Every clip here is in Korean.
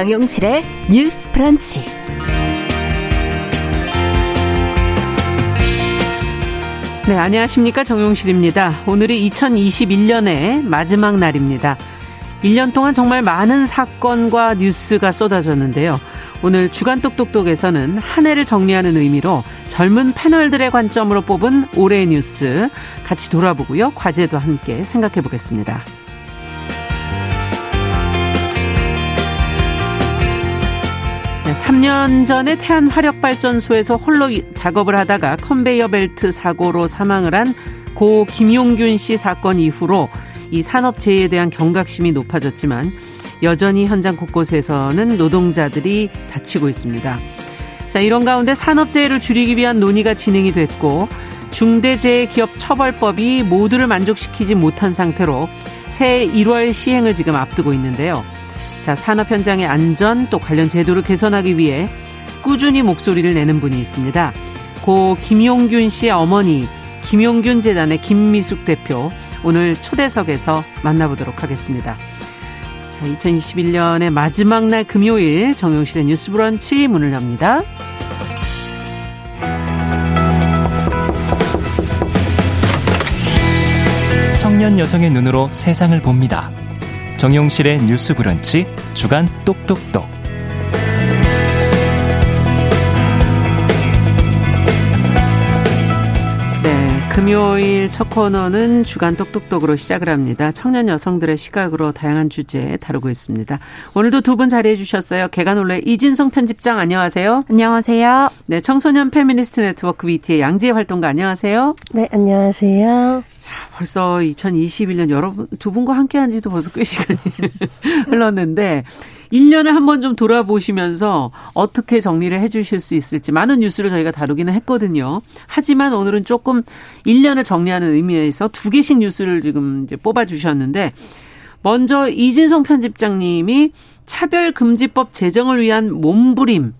정용실의 뉴스 프런치. 네, 안녕하십니까. 정용실입니다. 오늘이 2021년의 마지막 날입니다. 1년 동안 정말 많은 사건과 뉴스가 쏟아졌는데요. 오늘 주간 똑똑똑에서는 한 해를 정리하는 의미로 젊은 패널들의 관점으로 뽑은 올해의 뉴스 같이 돌아보고요. 과제도 함께 생각해 보겠습니다. 3년 전에 태안 화력발전소에서 홀로 작업을 하다가 컨베이어 벨트 사고로 사망을 한 고 김용균 씨 사건 이후로 이 산업재해에 대한 경각심이 높아졌지만 여전히 현장 곳곳에서는 노동자들이 다치고 있습니다. 자, 이런 가운데 산업재해를 줄이기 위한 논의가 진행이 됐고 중대재해기업처벌법이 모두를 만족시키지 못한 상태로 새해 1월 시행을 지금 앞두고 있는데요. 자, 산업 현장의 안전 또 관련 제도를 개선하기 위해 꾸준히 목소리를 내는 분이 있습니다. 고 김용균 씨의 어머니 김용균 재단의 김미숙 대표 오늘 초대석에서 만나보도록 하겠습니다. 자, 2021년의 마지막 날 금요일 정용실의 뉴스 브런치 문을 엽니다. 청년 여성의 눈으로 세상을 봅니다. 정용실의 뉴스 브런치 주간 똑똑똑. 금요일 첫 코너는 주간 똑똑똑으로 시작을 합니다. 청년 여성들의 시각으로 다양한 주제 다루고 있습니다. 오늘도 두 분 자리해 주셨어요. 계간홀로 이진송 편집장 안녕하세요. 안녕하세요. 네, 청소년 페미니스트 네트워크 위티의 양지혜 활동가 안녕하세요. 네, 안녕하세요. 자, 벌써 2021년 여러분 두 분과 함께 한 지도 벌써 꽤 시간이 흘렀는데 1년을 한번 좀 돌아보시면서 어떻게 정리를 해 주실 수 있을지 많은 뉴스를 저희가 다루기는 했거든요. 하지만 오늘은 조금 1년을 정리하는 의미에서 두 개씩 뉴스를 지금 이제 뽑아 주셨는데 먼저 이진성 편집장님이 차별금지법 제정을 위한 몸부림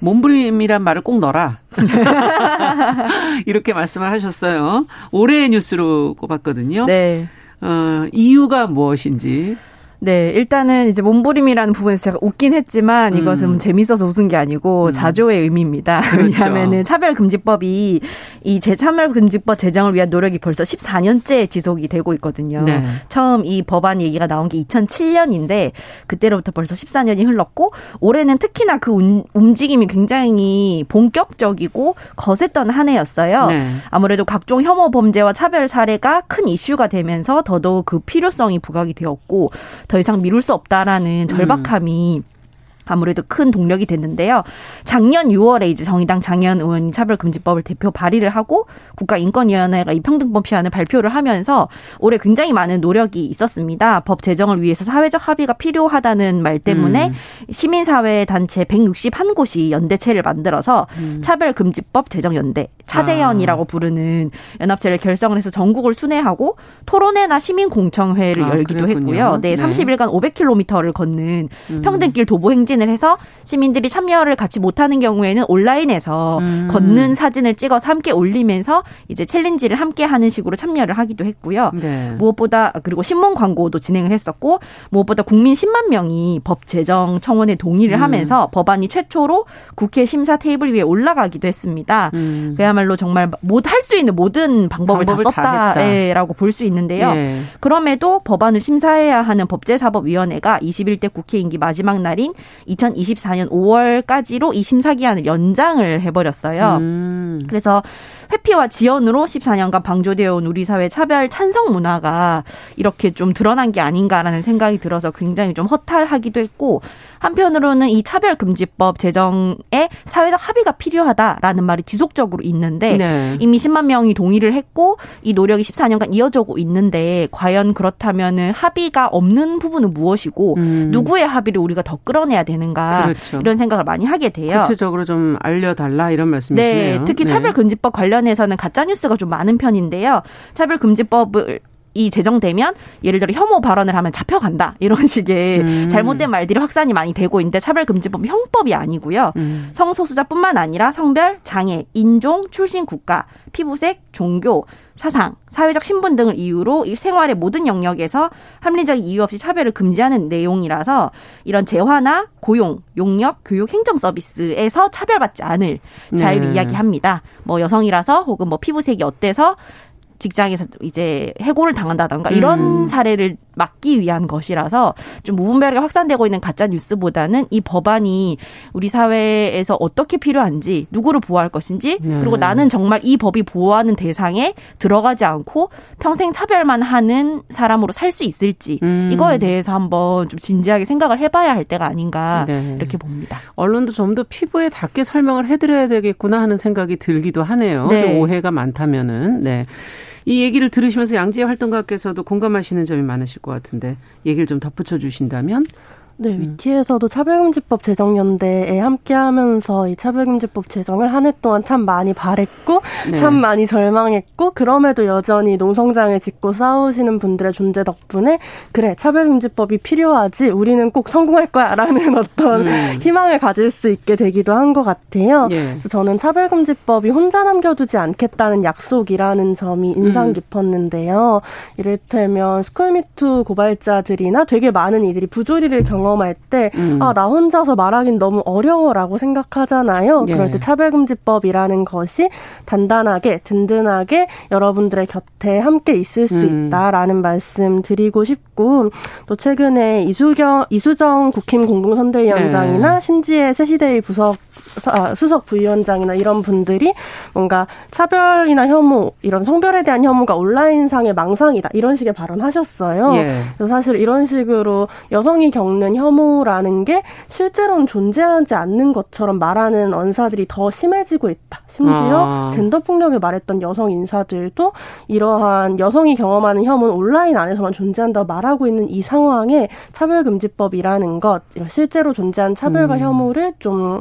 몸부림이란 말을 꼭 넣어라. 이렇게 말씀을 하셨어요. 올해의 뉴스로 꼽았거든요. 네. 어, 이유가 무엇인지. 네, 일단은 이제 몸부림이라는 부분에서 제가 웃긴 했지만 이것은 음. 재밌어서 웃은 게 아니고 음. 자조의 의미입니다. 그렇죠. 왜냐하면은 차별금지법이 이 재차별금지법 제정을 위한 노력이 벌써 14년째 지속이 되고 있거든요. 네. 처음 이 법안 얘기가 나온 게 2007년인데 그때로부터 벌써 14년이 흘렀고 올해는 특히나 그 운- 움직임이 굉장히 본격적이고 거셌던 한 해였어요. 네. 아무래도 각종 혐오 범죄와 차별 사례가 큰 이슈가 되면서 더더욱 그 필요성이 부각이 되었고 더 이상 미룰 수 없다라는 절박함이 아무래도 큰 동력이 됐는데요. 작년 6월에 이제 정의당 장현 의원이 차별금지법을 대표 발의를 하고 국가인권위원회가 이 평등법 시안을 발표를 하면서 올해 굉장히 많은 노력이 있었습니다. 법 제정을 위해서 사회적 합의가 필요하다는 말 때문에 음. 시민사회 단체 161곳이 연대체를 만들어서 음. 차별금지법 제정연대 차재연이라고 아. 부르는 연합체를 결성을 해서 전국을 순회하고 토론회나 시민공청회를 아, 열기도 그랬군요. 했고요. 네, 네. 30일간 500km를 걷는 음. 평등길 도보 행진 을 해서 시민들이 참여를 같이 못하는 경우에는 온라인에서 음. 걷는 사진을 찍어서 함께 올리면서 이제 챌린지를 함께 하는 식으로 참여를 하기도 했고요. 네. 무엇보다 그리고 신문 광고도 진행을 했었고 무엇보다 국민 10만 명이 법 제정 청원에 동의를 음. 하면서 법안이 최초로 국회 심사 테이블 위에 올라가기도 했습니다. 음. 그야말로 정말 할수 있는 모든 방법을, 방법을 다. 썼다라고 볼 수 있는데요. 예. 그럼에도 법안을 심사해야 하는 법제사법위원회가 21대 국회 임기 마지막 날인 2024년 5월까지로 이 심사 기한을 연장을 해버렸어요. 음. 그래서 회피와 지연으로 14년간 방조되어 온 우리 사회 차별 찬성 문화가 이렇게 좀 드러난 게 아닌가라는 생각이 들어서 굉장히 좀 허탈하기도 했고 한편으로는 이 차별금지법 제정에 사회적 합의가 필요하다라는 말이 지속적으로 있는데 네. 이미 10만 명이 동의를 했고 이 노력이 14년간 이어져고 있는데 과연 그렇다면은 합의가 없는 부분은 무엇이고 음. 누구의 합의를 우리가 더 끌어내야 되는가 그렇죠. 이런 생각을 많이 하게 돼요. 구체적으로 좀 알려달라 이런 말씀이시네요. 네, 특히 네. 차별금지법 관련 해서는 가짜 뉴스가 좀 많은 편인데요. 차별금지법을 이 제정되면 예를 들어 혐오 발언을 하면 잡혀간다 이런 식의 음. 잘못된 말들이 확산이 많이 되고 있는데 차별금지법 형법이 아니고요. 음. 성소수자뿐만 아니라 성별, 장애, 인종, 출신 국가, 피부색, 종교, 사상, 사회적 신분 등을 이유로 생활의 모든 영역에서 합리적 이유 없이 차별을 금지하는 내용이라서 이런 재화나 고용, 용역, 교육, 행정 서비스에서 차별받지 않을 자유를 네. 이야기합니다. 뭐 여성이라서 혹은 뭐 피부색이 어때서 직장에서 이제 해고를 당한다던가 이런 음. 사례를 막기 위한 것이라서 좀 무분별하게 확산되고 있는 가짜 뉴스보다는 이 법안이 우리 사회에서 어떻게 필요한지 누구를 보호할 것인지 네. 그리고 나는 정말 이 법이 보호하는 대상에 들어가지 않고 평생 차별만 하는 사람으로 살 수 있을지 음. 이거에 대해서 한번 좀 진지하게 생각을 해봐야 할 때가 아닌가 네. 이렇게 봅니다. 언론도 좀 더 피부에 닿게 설명을 해드려야 되겠구나 하는 생각이 들기도 하네요. 네. 좀 오해가 많다면은 네. 이 얘기를 들으시면서 양지혜 활동가께서도 공감하시는 점이 많으실 것 같은데 얘기를 좀 덧붙여 주신다면 네, 음. 위티에서도 차별금지법 제정 연대에 함께하면서 이 차별금지법 제정을 한 해 동안 참 많이 바랬고 네. 참 많이 절망했고 그럼에도 여전히 농성장을 짓고 싸우시는 분들의 존재 덕분에 그래 차별금지법이 필요하지 우리는 꼭 성공할 거야라는 어떤 음. 희망을 가질 수 있게 되기도 한 것 같아요. 네. 저는 차별금지법이 혼자 남겨두지 않겠다는 약속이라는 점이 인상 음. 깊었는데요. 이를테면 스쿨미투 고발자들이나 되게 많은 이들이 부조리를 경 경험할 때, 음. 아, 나 혼자서 말하긴 너무 어려워라고 생각하잖아요. 예. 그럴 때 차별금지법이라는 것이 단단하게, 든든하게 여러분들의 곁에 함께 있을 수 음. 있다라는 말씀 드리고 싶고, 또 최근에 이수경, 이수정 국힘 공동선대위원장이나 네. 신지혜 새시대의 부석 아, 수석 부위원장이나 이런 분들이 뭔가 차별이나 혐오 이런 성별에 대한 혐오가 온라인상의 망상이다 이런 식의 발언하셨어요. 예. 그래서 사실 이런 식으로 여성이 겪는 혐오라는 게 실제로는 존재하지 않는 것처럼 말하는 언사들이 더 심해지고 있다. 심지어 아. 젠더 폭력을 말했던 여성 인사들도 이러한 여성이 경험하는 혐오는 온라인 안에서만 존재한다고 말 하고 있는 이 상황에 차별금지법이라는 것, 실제로 존재한 차별과 음. 혐오를 좀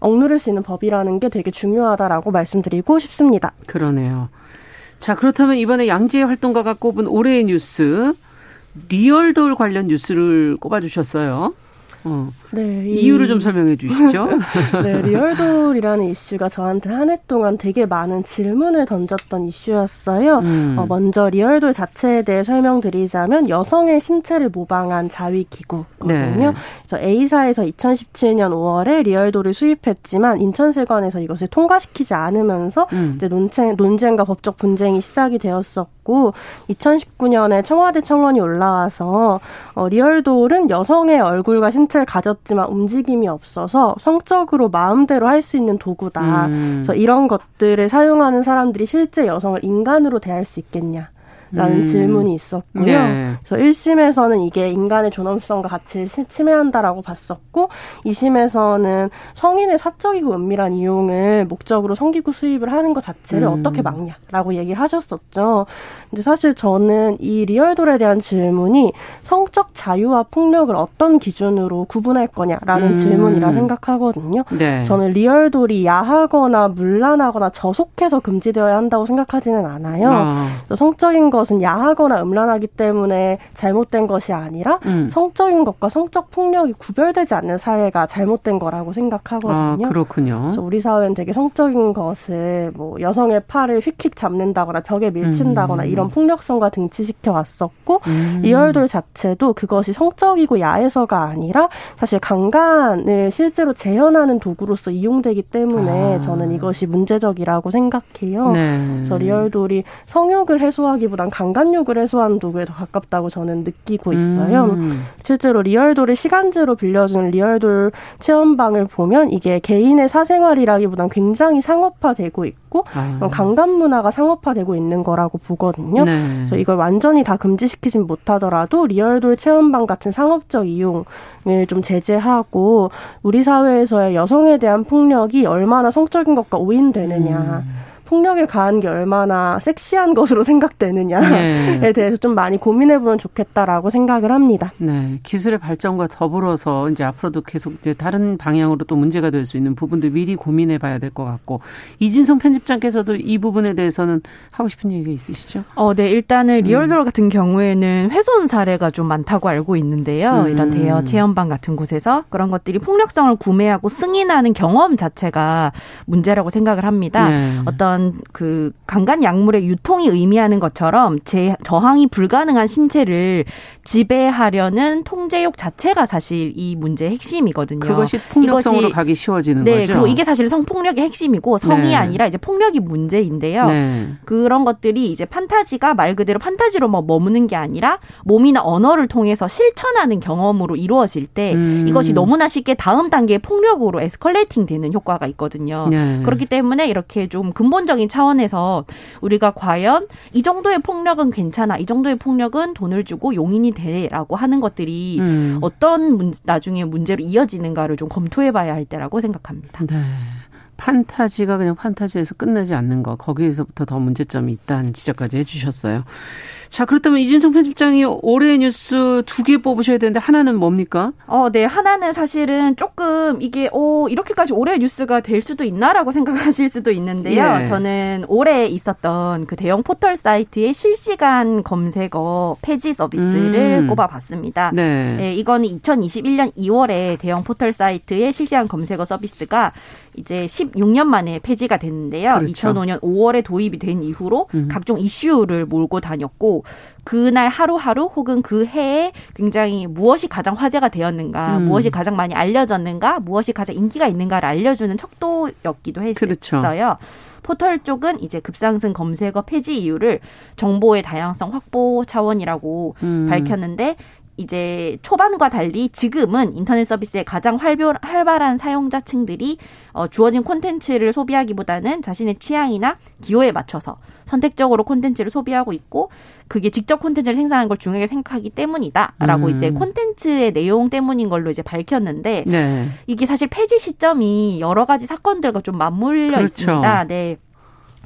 억누를 수 있는 법이라는 게 되게 중요하다라고 말씀드리고 싶습니다. 그러네요. 자, 그렇다면 이번에 양지혜 활동가가 꼽은 올해의 뉴스, 리얼돌 관련 뉴스를 꼽아주셨어요. 어. 네, 이유를 좀 설명해 주시죠. 네, 리얼돌이라는 이슈가 저한테 한 해 동안 되게 많은 질문을 던졌던 이슈였어요. 음. 어, 먼저 리얼돌 자체에 대해 설명드리자면 여성의 신체를 모방한 자위 기구거든요. 네. 그래서 A사에서 2017년 5월에 리얼돌을 수입했지만 인천세관에서 이것을 통과시키지 않으면서 음. 이제 논쟁, 논쟁과 법적 분쟁이 시작이 되었었고 2019년에 청와대 청원이 올라와서 어, 리얼돌은 여성의 얼굴과 신체 를 가졌 있었지만 움직임이 없어서 성적으로 마음대로 할 수 있는 도구다. 음. 그래서 이런 것들을 사용하는 사람들이 실제 여성을 인간으로 대할 수 있겠냐. 라는 음. 질문이 있었고요. 네. 그래서 1심에서는 이게 인간의 존엄성과 가치를 침해한다라고 봤었고 2심에서는 성인의 사적이고 은밀한 이용을 목적으로 성기구 수입을 하는 것 자체를 음. 어떻게 막냐라고 얘기를 하셨었죠. 근데 사실 저는 이 리얼돌에 대한 질문이 성적 자유와 폭력을 어떤 기준으로 구분할 거냐라는 음. 질문이라 생각하거든요. 네. 저는 리얼돌이 야하거나 문란하거나 저속해서 금지되어야 한다고 생각하지는 않아요. 어. 성적인 것은 야하거나 음란하기 때문에 잘못된 것이 아니라 음. 성적인 것과 성적 폭력이 구별되지 않는 사회가 잘못된 거라고 생각하거든요. 아, 그렇군요. 그래서 우리 사회는 되게 성적인 것을 뭐 여성의 팔을 휙휙 잡는다거나 벽에 밀친다거나 음. 이런 폭력성과 등치시켜 왔었고 음. 리얼돌 자체도 그것이 성적이고 야해서가 아니라 사실 강간을 실제로 재현하는 도구로서 이용되기 때문에 아. 저는 이것이 문제적이라고 생각해요. 네. 그래서 리얼돌이 성욕을 해소하기보단 강간욕을 해소하는 도구에 더 가깝다고 저는 느끼고 있어요. 음. 실제로 리얼돌을 시간제로 빌려주는 리얼돌 체험방을 보면 이게 개인의 사생활이라기보단 굉장히 상업화되고 있고 있고 아. 강간 문화가 상업화되고 있는 거라고 보거든요. 네. 그래서 이걸 완전히 다 금지시키진 못하더라도 리얼돌 체험방 같은 상업적 이용을 좀 제재하고 우리 사회에서의 여성에 대한 폭력이 얼마나 성적인 것과 오인되느냐. 음. 폭력에 가한 게 얼마나 섹시한 것으로 생각되느냐에 네. 대해서 좀 많이 고민해보면 좋겠다라고 생각을 합니다. 네, 기술의 발전과 더불어서 이제 앞으로도 계속 이제 다른 방향으로 또 문제가 될 수 있는 부분도 미리 고민해봐야 될 것 같고 이진성 편집장께서도 이 부분에 대해서는 하고 싶은 얘기가 있으시죠? 어, 네, 일단은 음. 리얼돌 같은 경우에는 훼손 사례가 좀 많다고 알고 있는데요. 음. 이런 대여 체험방 같은 곳에서 그런 것들이 폭력성을 구매하고 승인하는 경험 자체가 문제라고 생각을 합니다. 네. 어떤 어떤 그 강간 약물의 유통이 의미하는 것처럼 제 저항이 불가능한 신체를 지배하려는 통제욕 자체가 사실 이 문제의 핵심이거든요. 그것이 폭력성으로 가기 쉬워지는 네, 거죠. 그리고 이게 사실 성 폭력의 핵심이고 성이 네. 아니라 이제 폭력이 문제인데요. 네. 그런 것들이 이제 판타지가 말 그대로 판타지로 뭐 머무는 게 아니라 몸이나 언어를 통해서 실천하는 경험으로 이루어질 때 음. 이것이 너무나 쉽게 다음 단계의 폭력으로 에스컬레이팅 되는 효과가 있거든요. 네. 그렇기 때문에 이렇게 좀 근본 적인 차원에서 우리가 과연 이 정도의 폭력은 괜찮아, 이 정도의 폭력은 돈을 주고 용인이 돼라고 하는 것들이 음. 어떤 문, 나중에 문제로 이어지는가를 좀 검토해봐야 할 때라고 생각합니다. 네. 판타지가 그냥 판타지에서 끝나지 않는 거 거기에서부터 더 문제점이 있다는 지적까지 해주셨어요. 자 그렇다면 이준성 편집장이 올해 뉴스 두 개 뽑으셔야 되는데 하나는 뭡니까? 어, 네 하나는 사실은 조금 이게 오 이렇게까지 올해 뉴스가 될 수도 있나라고 생각하실 수도 있는데요. 예. 저는 올해 있었던 그 대형 포털 사이트의 실시간 검색어 폐지 서비스를 음. 꼽아 봤습니다. 네. 네, 이거는 2021년 2월에 대형 포털 사이트의 실시간 검색어 서비스가 이제 16년 만에 폐지가 됐는데요. 그렇죠. 2005년 5월에 도입이 된 이후로 음. 각종 이슈를 몰고 다녔고 그날 하루하루 혹은 그 해에 굉장히 무엇이 가장 화제가 되었는가, 음. 무엇이 가장 많이 알려졌는가, 무엇이 가장 인기가 있는가를 알려주는 척도였기도 했어요. 그렇죠. 포털 쪽은 이제 급상승 검색어 폐지 이유를 정보의 다양성 확보 차원이라고 음. 밝혔는데 이제 초반과 달리 지금은 인터넷 서비스의 가장 활발, 활발한 사용자층들이 어, 주어진 콘텐츠를 소비하기보다는 자신의 취향이나 기호에 맞춰서 선택적으로 콘텐츠를 소비하고 있고 그게 직접 콘텐츠를 생산하는 걸 중요하게 생각하기 때문이다라고 음. 이제 콘텐츠의 내용 때문인 걸로 이제 밝혔는데 네. 이게 사실 폐지 시점이 여러 가지 사건들과 좀 맞물려 그렇죠. 있습니다. 네.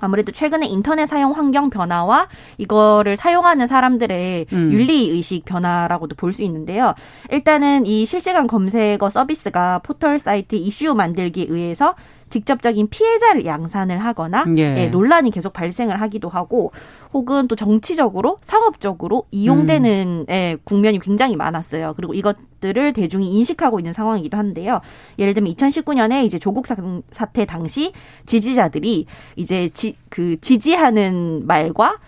아무래도 최근에 인터넷 사용 환경 변화와 이거를 사용하는 사람들의 음. 윤리 의식 변화라고도 볼 수 있는데요. 일단은 이 실시간 검색어 서비스가 포털 사이트 이슈 만들기에 의해서 직접적인 피해자를 양산을 하거나 예. 예, 논란이 계속 발생을 하기도 하고 혹은 또 정치적으로 상업적으로 이용되는 음. 예, 국면이 굉장히 많았어요. 그리고 이것들을 대중이 인식하고 있는 상황이기도 한데요. 예를 들면 2019년에 이제 조국 사태 당시 지지자들이 이제 지, 그 지지하는 말과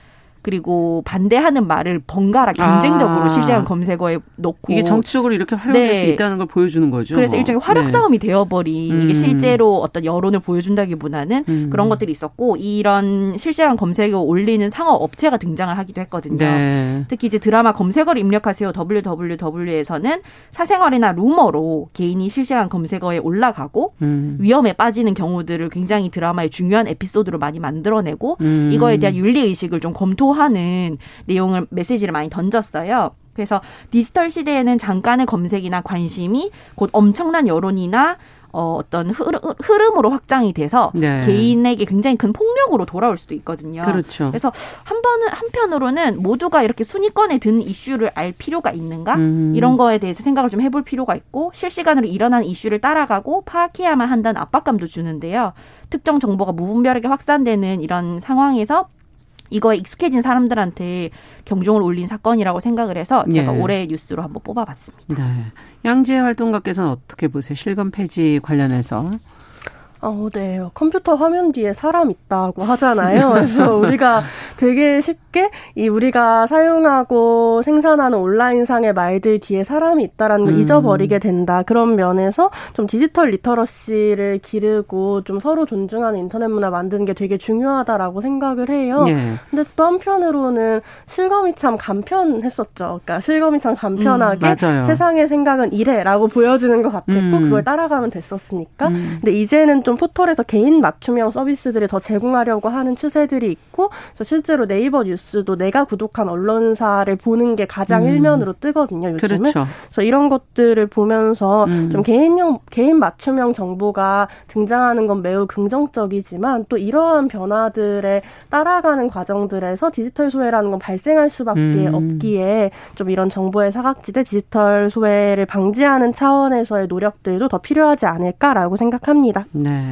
그리고 반대하는 말을 번갈아 경쟁적으로 아. 실시간 검색어에 놓고 이게 정치적으로 이렇게 활용될 네. 수 있다는 걸 보여주는 거죠. 그래서 일종의 화력 네. 싸움이 네. 되어버린 음. 이게 실제로 어떤 여론을 보여준다기보다는 음. 그런 것들이 있었고 이런 실시간 검색어 올리는 상업 업체가 등장을 하기도 했거든요. 네. 특히 이제 드라마 검색어를 입력하세요 www에서는 사생활이나 루머로 개인이 실시간 검색어에 올라가고 음. 위험에 빠지는 경우들을 굉장히 드라마의 중요한 에피소드로 많이 만들어내고 음. 이거에 대한 윤리 의식을 좀 검토 하는 내용을 메시지를 많이 던졌어요. 그래서 디지털 시대에는 잠깐의 검색이나 관심이 곧 엄청난 여론이나 어, 어떤 흐름, 으로 확장이 돼서 네. 개인에게 굉장히 큰 폭력으로 돌아올 수도 있거든요. 그렇죠. 그래서 한 번은 한편으로는 모두가 이렇게 순위권에 든 이슈를 알 필요가 있는가 음. 이런 거에 대해서 생각을 좀 해볼 필요가 있고 실시간으로 일어난 이슈를 따라가고 파악해야만 한다는 압박감도 주는데요. 특정 정보가 무분별하게 확산되는 이런 상황에서 이거에 익숙해진 사람들한테 경종을 울린 사건이라고 생각을 해서 제가 예. 올해 뉴스로 한번 뽑아봤습니다. 네. 양재 활동가께서는 어떻게 보세요? 실검 폐지 관련해서? 어, 네. 컴퓨터 화면 뒤에 사람 있다고 하잖아요. 그래서 우리가 되게 쉽게 이 우리가 사용하고 생산하는 온라인상의 말들 뒤에 사람이 있다라는 걸 음. 잊어버리게 된다. 그런 면에서 좀 디지털 리터러시를 기르고 좀 서로 존중하는 인터넷 문화 만드는 게 되게 중요하다라고 생각을 해요. 예. 근데 또 한편으로는 실검이 참 간편했었죠. 그러니까 실검이 참 간편하게 음, 세상의 생각은 이래라고 보여주는 것 같았고 음. 그걸 따라가면 됐었으니까. 음. 근데 이제는 좀 포털에서 개인 맞춤형 서비스들을 더 제공하려고 하는 추세들이 있고 그래서 실제로 네이버 뉴스도 내가 구독한 언론사를 보는 게 가장 음. 일면으로 뜨거든요 요즘은. 그렇죠. 그래서 이런 것들을 보면서 음. 좀 개인형 개인 맞춤형 정보가 등장하는 건 매우 긍정적이지만 또 이러한 변화들에 따라가는 과정들에서 디지털 소외라는 건 발생할 수밖에 음. 없기에 좀 이런 정보의 사각지대 디지털 소외를 방지하는 차원에서의 노력들도 더 필요하지 않을까라고 생각합니다. 네.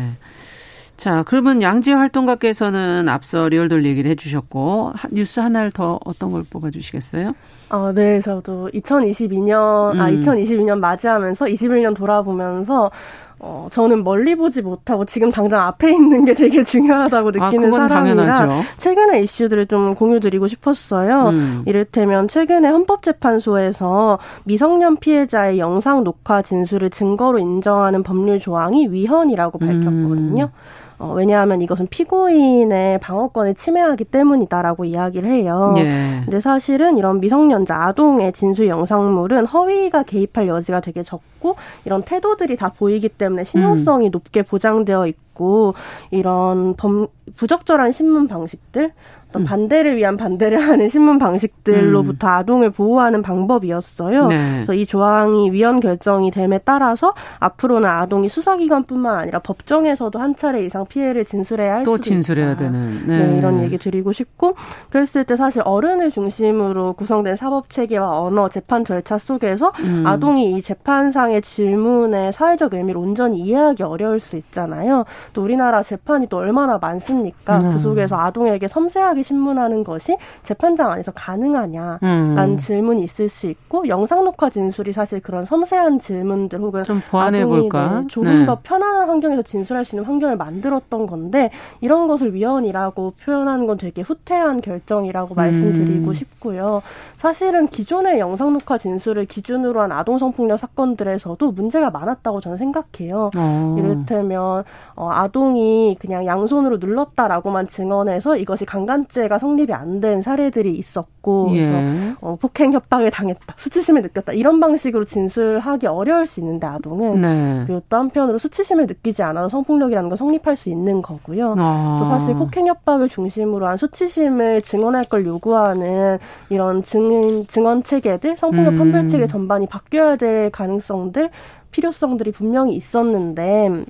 자, 그러면 양지혜 활동가께서는 앞서 리얼돌 얘기를 해주셨고 뉴스 하나를 더 어떤 걸 뽑아주시겠어요? 아, 네, 저도 2022년 음. 아 2022년 맞이하면서 21년 돌아보면서 어, 저는 멀리 보지 못하고 지금 당장 앞에 있는 게 되게 중요하다고 아, 느끼는 아, 사람이라 당연하죠. 최근의 이슈들을 좀 공유드리고 싶었어요. 음. 이를테면 최근에 헌법재판소에서 미성년 피해자의 영상 녹화 진술을 증거로 인정하는 법률 조항이 위헌이라고 음. 밝혔거든요. 음. 어, 왜냐하면 이것은 피고인의 방어권을 침해하기 때문이다라고 이야기를 해요. 예. 근데 사실은 이런 미성년자 아동의 진술 영상물은 허위가 개입할 여지가 되게 적고 이런 태도들이 다 보이기 때문에 신용성이 음. 높게 보장되어 있고 이런 범, 부적절한 신문 방식들 어떤 음. 반대를 위한 반대를 하는 신문 방식들로부터 음. 아동을 보호하는 방법이었어요. 네. 그래서 이 조항이 위헌 결정이 됨에 따라서 앞으로는 아동이 수사기관뿐만 아니라 법정에서도 한 차례 이상 피해를 진술해야 할 수도 진술해야 있다. 되는 네. 네. 이런 얘기 드리고 싶고 그랬을 때 사실 어른을 중심으로 구성된 사법 체계와 언어 재판 절차 속에서 음. 아동이 이 재판상의 질문의 사회적 의미를 온전히 이해하기 어려울 수 있잖아요. 또 우리나라 재판이 또 얼마나 많습니까? 그 음. 그 속에서 아동에게 섬세하게 신문하는 것이 재판장 안에서 가능하냐라는 음. 질문이 있을 수 있고 영상 녹화 진술이 사실 그런 섬세한 질문들 혹은 좀 보완해 볼까 네, 조금 네. 더 편안한 환경에서 진술할 수 있는 환경을 만들었던 건데 이런 것을 위헌이라고 표현하는 건 되게 후퇴한 결정이라고 음. 말씀드리고 싶고요. 사실은 기존의 영상 녹화 진술을 기준으로 한 아동 성폭력 사건들에서도 문제가 많았다고 저는 생각해요. 어. 이를테면 어, 아동이 그냥 양손으로 눌렀다라고만 증언해서 이것이 강간 폭력죄가 성립이 안 된 사례들이 있었고 예. 그래서 어, 폭행 협박을 당했다 수치심을 느꼈다 이런 방식으로 진술하기 어려울 수 있는데 아동은 네. 그리고 또 한편으로 수치심을 느끼지 않아도 성폭력이라는 건 성립할 수 있는 거고요. 아. 그래서 사실 폭행 협박을 중심으로 한 수치심을 증언할 걸 요구하는 이런 증 증언 체계들 성폭력 음. 판별 체계 전반이 바뀌어야 될 가능성들 필요성들이 분명히 있었는데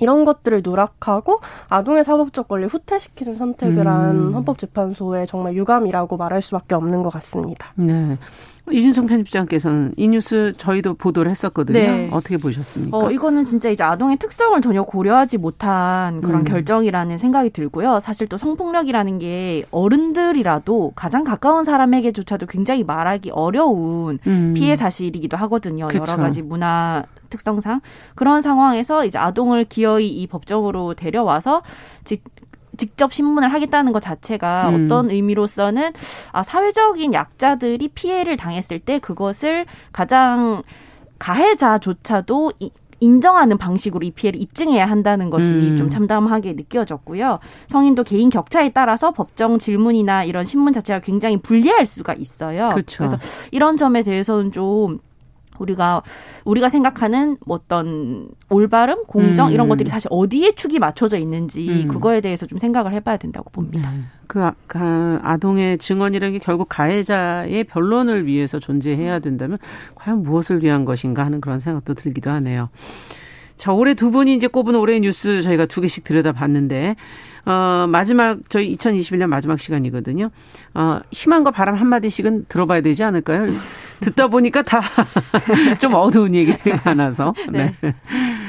이런 것들을 누락하고 아동의 사법적 권리 후퇴시키는 선택을 음. 한 헌법재판소의 정말 유감이라고 말할 수밖에 없는 것 같습니다. 네. 이진성 편집장께서는 이 뉴스 저희도 보도를 했었거든요. 네. 어떻게 보셨습니까? 어, 이거는 진짜 이제 아동의 특성을 전혀 고려하지 못한 그런 음. 결정이라는 생각이 들고요. 사실 또 성폭력이라는 게 어른들이라도 가장 가까운 사람에게조차도 굉장히 말하기 어려운 음. 피해 사실이기도 하거든요. 그쵸. 여러 가지 문화 특성상 그런 상황에서 이제 아동을 기어이 이 법정으로 데려와서 직, 직접 신문을 하겠다는 것 자체가 음. 어떤 의미로서는 아, 사회적인 약자들이 피해를 당했을 때 그것을 가장 가해자조차도 이, 인정하는 방식으로 이 피해를 입증해야 한다는 것이 음. 좀 참담하게 느껴졌고요. 성인도 개인 격차에 따라서 법정 질문이나 이런 신문 자체가 굉장히 불리할 수가 있어요. 그렇죠. 그래서 이런 점에 대해서는 좀 우리가 우리가 생각하는 어떤 올바름, 공정 음. 이런 것들이 사실 어디에 축이 맞춰져 있는지 음. 그거에 대해서 좀 생각을 해봐야 된다고 봅니다. 네. 그, 아, 그 아동의 증언이라는 게 결국 가해자의 변론을 위해서 존재해야 된다면 과연 무엇을 위한 것인가 하는 그런 생각도 들기도 하네요. 자, 올해 두 분이 이제 꼽은 올해의 뉴스 저희가 두 개씩 들여다봤는데 어, 마지막, 저희 2021년 마지막 시간이거든요. 어, 희망과 바람 한 마디씩은 들어봐야 되지 않을까요? 듣다 보니까 다 좀 어두운 얘기들이 많아서. 네. 네.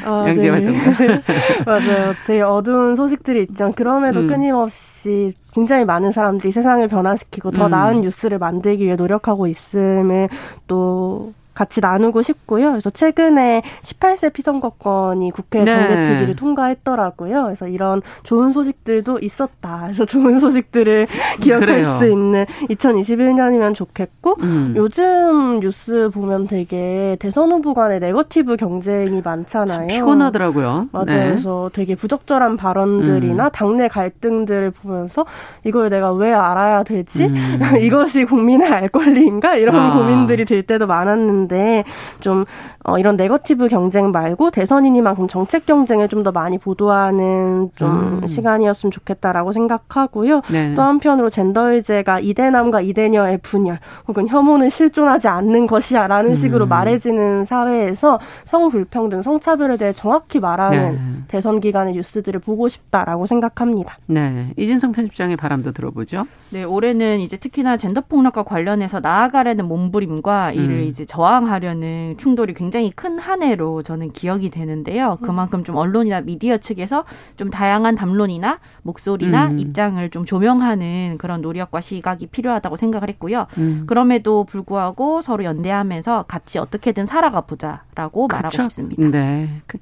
아, 양재 네. 활동가. 맞아요. 되게 어두운 소식들이 있죠. 그럼에도 음. 끊임없이 굉장히 많은 사람들이 세상을 변화시키고 더 음. 나은 뉴스를 만들기 위해 노력하고 있음을 또 같이 나누고 싶고요. 그래서 최근에 18세 피선거권이 국회 네. 정개특위를 통과했더라고요. 그래서 이런 좋은 소식들도 있었다. 그래서 좋은 소식들을 기억할 그래요. 수 있는 2021년이면 좋겠고 음. 요즘 뉴스 보면 되게 대선 후보 간의 네거티브 경쟁이 많잖아요. 피곤하더라고요. 맞아요. 네. 그래서 되게 부적절한 발언들이나 음. 당내 갈등들을 보면서 이걸 내가 왜 알아야 되지? 음. 이것이 국민의 알 권리인가? 이런 아. 고민들이 들 때도 많았는데 있는데 좀 어, 이런 네거티브 경쟁 말고 대선이니만큼 정책 경쟁을 좀 더 많이 보도하는 좀 음. 시간이었으면 좋겠다라고 생각하고요. 네. 또 한편으로 젠더 의제가 이대남과 이대녀의 분열 혹은 혐오는 실존하지 않는 것이야라는 음. 식으로 말해지는 사회에서 성불평등, 성차별에 대해 정확히 말하는 네. 대선 기간의 뉴스들을 보고 싶다라고 생각합니다. 네. 이진성 편집장의 바람도 들어보죠. 네, 올해는 이제 특히나 젠더 폭력과 관련해서 나아가려는 몸부림과 이를 음. 이제 저항 하려는 충돌이 굉장히 큰 한 해로 저는 기억이 되는데요. 그만큼 좀 언론이나 미디어 측에서 좀 다양한 담론이나 목소리나 음. 입장을 좀 조명하는 그런 노력과 시각이 필요하다고 생각을 했고요. 음. 그럼에도 불구하고 서로 연대하면서 같이 어떻게든 살아가 보자라고 그쵸? 말하고 싶습니다. 네. 그,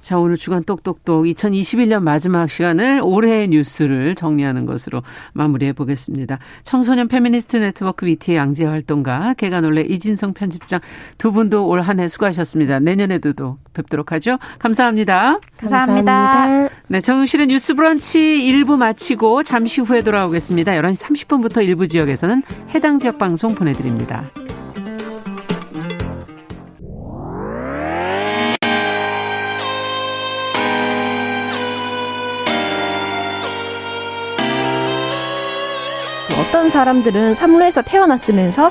자, 오늘 주간 똑똑똑 2021년 마지막 시간을 올해의 뉴스를 정리하는 것으로 마무리해 보겠습니다. 청소년 페미니스트 네트워크 위티의 양지혜 활동가, 계간홀로 이진송 편집장 두 분도 올 한 해 수고하셨습니다. 내년에도 또 뵙도록 하죠. 감사합니다. 감사합니다. 감사합니다. 네, 정용실의 뉴스 브런치 1부 마치고 잠시 후에 돌아오겠습니다. 11시 30분부터 일부 지역에서는 해당 지역 방송 보내드립니다. 어떤 사람들은 삼루에서 태어났으면서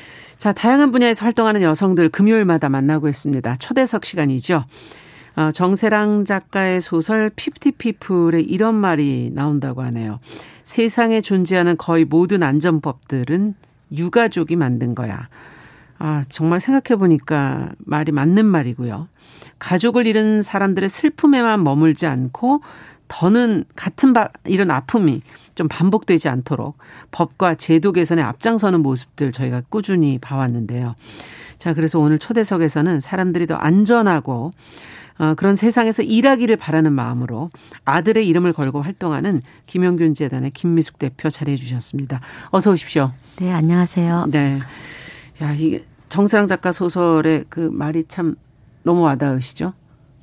자, 다양한 분야에서 활동하는 여성들 금요일마다 만나고 있습니다. 초대석 시간이죠. 어, 정세랑 작가의 소설 피프티피플에 이런 말이 나온다고 하네요. 세상에 존재하는 거의 모든 안전법들은 유가족이 만든 거야. 아, 정말 생각해보니까 말이 맞는 말이고요. 가족을 잃은 사람들의 슬픔에만 머물지 않고 더는 같은 바, 이런 아픔이 좀 반복되지 않도록 법과 제도 개선에 앞장서는 모습들 저희가 꾸준히 봐왔는데요. 자, 그래서 오늘 초대석에서는 사람들이 더 안전하고 어, 그런 세상에서 일하기를 바라는 마음으로 아들의 이름을 걸고 활동하는 김영균 재단의 김미숙 대표 자리해 주셨습니다. 어서 오십시오. 네, 안녕하세요. 네. 야, 이게 정세랑 작가 소설의 그 말이 참 너무 와닿으시죠?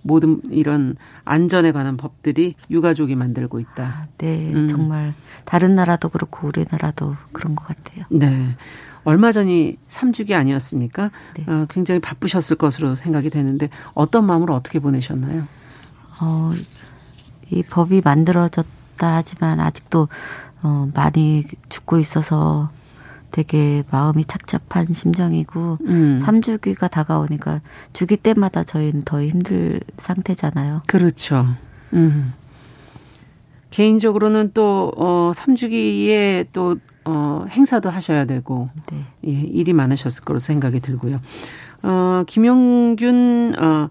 모든 이런 안전에 관한 법들이 유가족이 만들고 있다. 아, 네, 음. 정말 다른 나라도 그렇고 우리나라도 그런 것 같아요. 네. 얼마 전이 3주기 아니었습니까? 네. 어, 굉장히 바쁘셨을 것으로 생각이 되는데 어떤 마음으로 어떻게 보내셨나요? 어, 이 법이 만들어졌다 하지만 아직도 어, 많이 죽고 있어서 되게 마음이 착잡한 심정이고 음. 3주기가 다가오니까 주기 때마다 저희는 더 힘들 상태잖아요. 그렇죠. 음. 개인적으로는 또 어, 3주기에 또 어, 행사도 하셔야 되고 네. 예, 일이 많으셨을 거로 생각이 들고요. 어, 김용균 어,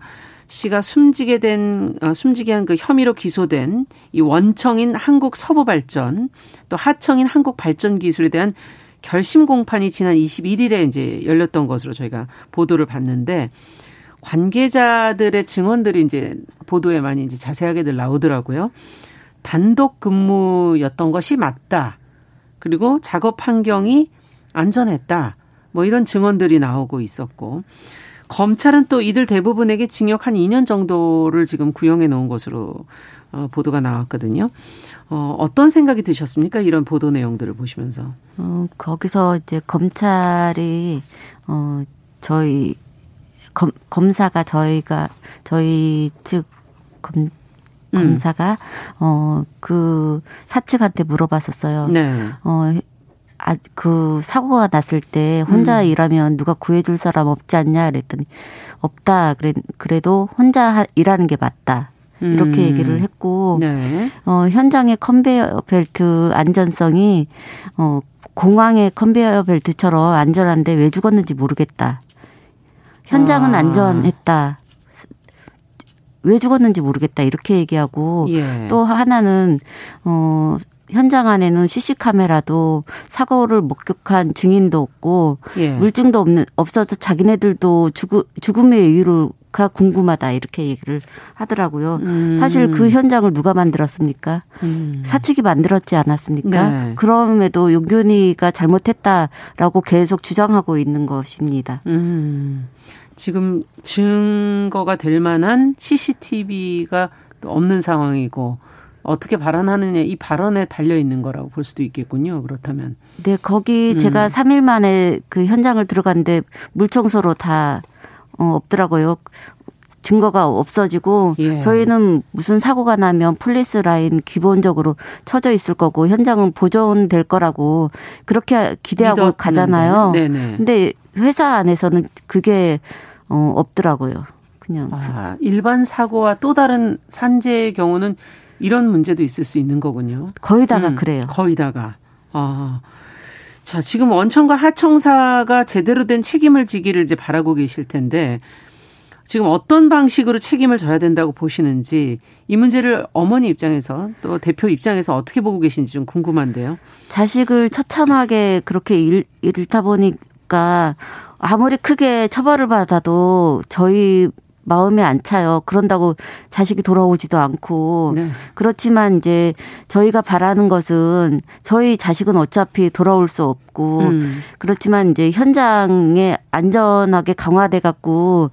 씨가 숨지게 된 어, 숨지게 한 그 혐의로 기소된 이 원청인 한국 서부 발전 또 하청인 한국 발전 기술에 대한 결심 공판이 지난 21일에 이제 열렸던 것으로 저희가 보도를 봤는데 관계자들의 증언들이 이제 보도에 많이 이제 자세하게들 나오더라고요. 단독 근무였던 것이 맞다. 그리고 작업 환경이 안전했다. 뭐 이런 증언들이 나오고 있었고 검찰은 또 이들 대부분에게 징역 한 2년 정도를 지금 구형해 놓은 것으로 어, 보도가 나왔거든요. 어, 어떤 생각이 드셨습니까? 이런 보도 내용들을 보시면서. 어, 거기서 이제 검찰이, 어, 저희, 검, 검사가 저희가, 저희 측 검, 음. 검사가, 음. 어, 그 사측한테 물어봤었어요. 네. 어, 아, 그 사고가 났을 때 혼자 음. 일하면 누가 구해줄 사람 없지 않냐 그랬더니 없다. 그래, 그래도 혼자 일하는 게 맞다. 이렇게 음. 얘기를 했고 네. 어 현장의 컨베이어 벨트 안전성이 어 공항의 컨베이어 벨트처럼 안전한데 왜 죽었는지 모르겠다. 현장은 아. 안전했다. 왜 죽었는지 모르겠다. 이렇게 얘기하고 예. 또 하나는 어 현장 안에는 CC 카메라도 사고를 목격한 증인도 없고 예. 물증도 없는 없어서 자기네들도 죽음, 죽음의 이유 가 궁금하다 이렇게 얘기를 하더라고요. 음. 사실 그 현장을 누가 만들었습니까? 음. 사측이 만들었지 않았습니까? 네. 그럼에도 용균이가 잘못했다라고 계속 주장하고 있는 것입니다. 음. 지금 증거가 될 만한 CCTV가 없는 상황이고 어떻게 발언하느냐 이 발언에 달려 있는 거라고 볼 수도 있겠군요. 그렇다면. 네, 거기 음. 제가 3일 만에 그 현장을 들어갔는데 물 청소로 다 어, 없더라고요. 증거가 없어지고 예. 저희는 무슨 사고가 나면 폴리스 라인 기본적으로 쳐져 있을 거고 현장은 보존될 거라고 그렇게 기대하고 믿었는데. 가잖아요. 네네. 근데 회사 안에서는 그게 어 없더라고요. 그냥 아, 일반 사고와 또 다른 산재의 경우는 이런 문제도 있을 수 있는 거군요. 거의 다가 음, 그래요. 거의 다가. 아. 자, 지금 원청과 하청사가 제대로 된 책임을 지기를 이제 바라고 계실 텐데 지금 어떤 방식으로 책임을 져야 된다고 보시는지 이 문제를 어머니 입장에서 또 대표 입장에서 어떻게 보고 계신지 좀 궁금한데요. 자식을 처참하게 그렇게 일, 잃다 보니까 아무리 크게 처벌을 받아도 저희 마음에 안 차요. 그런다고 자식이 돌아오지도 않고. 네. 그렇지만 이제 저희가 바라는 것은 저희 자식은 어차피 돌아올 수 없고. 음. 그렇지만 이제 현장에 안전하게 강화돼 갖고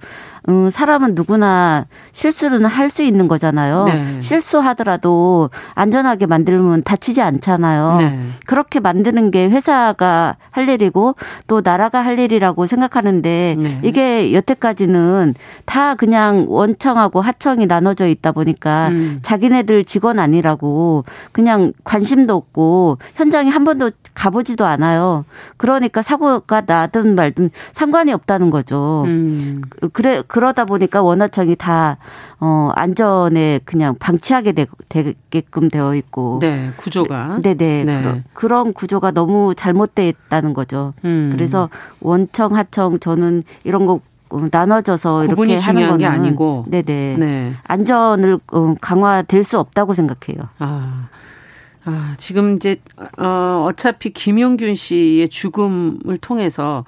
음, 사람은 누구나 실수는 할 수 있는 거잖아요. 네. 실수하더라도 안전하게 만들면 다치지 않잖아요. 네. 그렇게 만드는 게 회사가 할 일이고 또 나라가 할 일이라고 생각하는데 네. 이게 여태까지는 다 그냥 원청하고 하청이 나눠져 있다 보니까 음. 자기네들 직원 아니라고 그냥 관심도 없고 현장에 한 번도 가보지도 않아요. 그러니까 사고가 나든 말든 상관이 없다는 거죠. 음. 그래 그러다 보니까 원화청이 다 어, 안전에 그냥 방치하게 되, 게끔 되어 있고. 네, 구조가. 네네. 네. 그런, 그런 구조가 너무 잘못되어 있다는 거죠. 음. 그래서 원청, 하청, 저는 이런 거 나눠져서 이렇게 하는 거는 아니고 네네 네. 안전을 어, 강화될 수 없다고 생각해요. 아, 아 지금 이제 어, 어차피 김용균 씨의 죽음을 통해서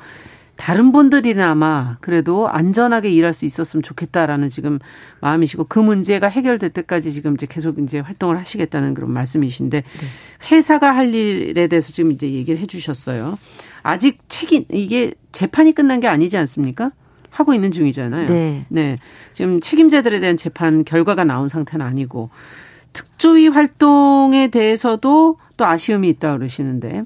다른 분들이나마 그래도 안전하게 일할 수 있었으면 좋겠다라는 지금 마음이시고 그 문제가 해결될 때까지 지금 이제 계속 이제 활동을 하시겠다는 그런 말씀이신데 네. 회사가 할 일에 대해서 지금 이제 얘기를 해 주셨어요. 아직 책임 이게 재판이 끝난 게 아니지 않습니까? 하고 있는 중이잖아요. 네. 네. 지금 책임자들에 대한 재판 결과가 나온 상태는 아니고 특조위 활동에 대해서도 또 아쉬움이 있다 그러시는데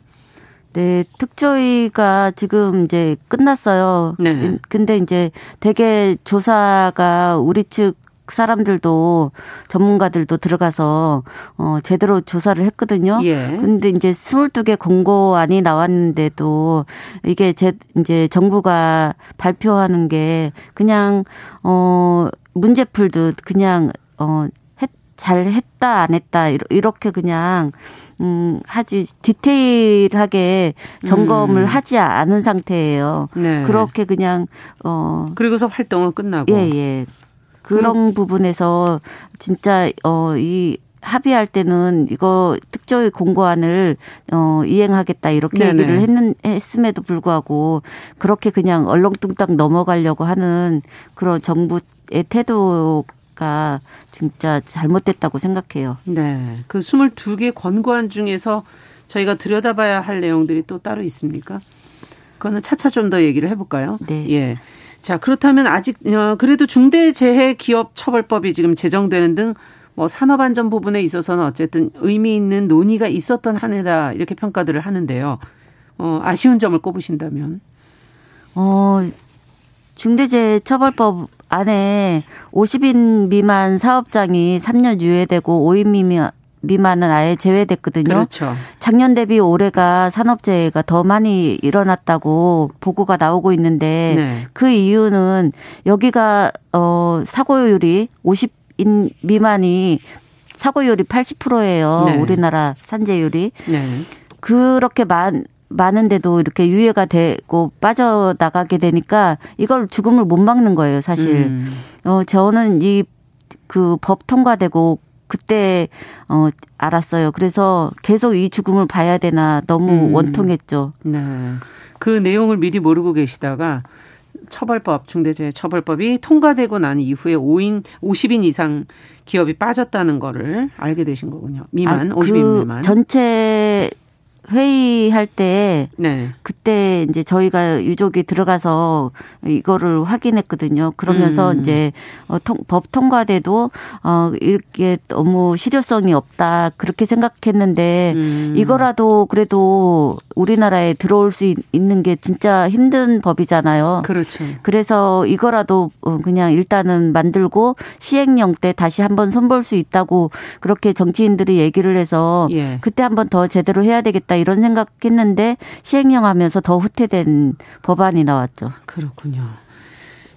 네, 특조위가 지금 이제 끝났어요. 네. 근데 이제 대개 조사가 우리 측 사람들도 전문가들도 들어가서 어 제대로 조사를 했거든요. 예. 근데 이제 22개 공고안이 나왔는데도 이게 제 이제 정부가 발표하는 게 그냥 어 문제풀도 그냥 어 했, 잘 했다 안 했다 이렇게 그냥 음, 하지 디테일하게 점검을 음. 하지 않은 상태예요. 네. 그렇게 그냥 어 그리고서 활동은 끝나고 예, 예. 그런 음. 부분에서 진짜 어 이 합의할 때는 이거 특조위 공고안을 어 이행하겠다 이렇게 네네. 얘기를 했는 했음에도 불구하고 그렇게 그냥 얼렁뚱땅 넘어가려고 하는 그런 정부 의 태도 가 진짜 잘못됐다고 생각해요. 네. 그 22개 권고안 중에서 저희가 들여다봐야 할 내용들이 또 따로 있습니까? 그거는 차차 좀 더 얘기를 해볼까요? 네. 예. 자, 그렇다면 아직, 어, 그래도 중대재해기업처벌법이 지금 제정되는 등 뭐 산업안전 부분에 있어서는 어쨌든 의미 있는 논의가 있었던 한 해다 이렇게 평가들을 하는데요. 어, 아쉬운 점을 꼽으신다면? 어, 중대재해처벌법 안에 50인 미만 사업장이 3년 유예되고 5인 미만 미만은 아예 제외됐거든요. 그렇죠. 작년 대비 올해가 산업재해가 더 많이 일어났다고 보고가 나오고 있는데 네. 그 이유는 여기가 어 사고율이 50인 미만이 사고율이 80%예요. 네. 우리나라 산재율이. 네. 그렇게 많 많은데도 이렇게 유예가 되고 빠져나가게 되니까 이걸 죽음을 못 막는 거예요, 사실. 음. 어, 저는 이 그 법 통과되고 그때 어 알았어요. 그래서 계속 이 죽음을 봐야 되나 너무 음. 원통했죠. 네. 그 내용을 미리 모르고 계시다가 처벌법 중대재해 처벌법이 통과되고 난 이후에 5인 50인 이상 기업이 빠졌다는 거를 알게 되신 거군요. 미만 아, 50인 그 미만. 전체 회의할 때 네. 그때 이제 저희가 유족이 들어가서 이거를 확인했거든요. 그러면서 음. 이제 어, 통, 법 통과돼도 어 이렇게 너무 실효성이 없다 그렇게 생각했는데 음. 이거라도 그래도 우리나라에 들어올 수 있는 게 진짜 힘든 법이잖아요. 그렇죠. 그래서 이거라도 어, 그냥 일단은 만들고 시행령 때 다시 한번 손볼 수 있다고 그렇게 정치인들이 얘기를 해서 예. 그때 한번 더 제대로 해야 되겠다 이런 생각했는데 시행령 하면서 더 후퇴된 법안이 나왔죠. 그렇군요.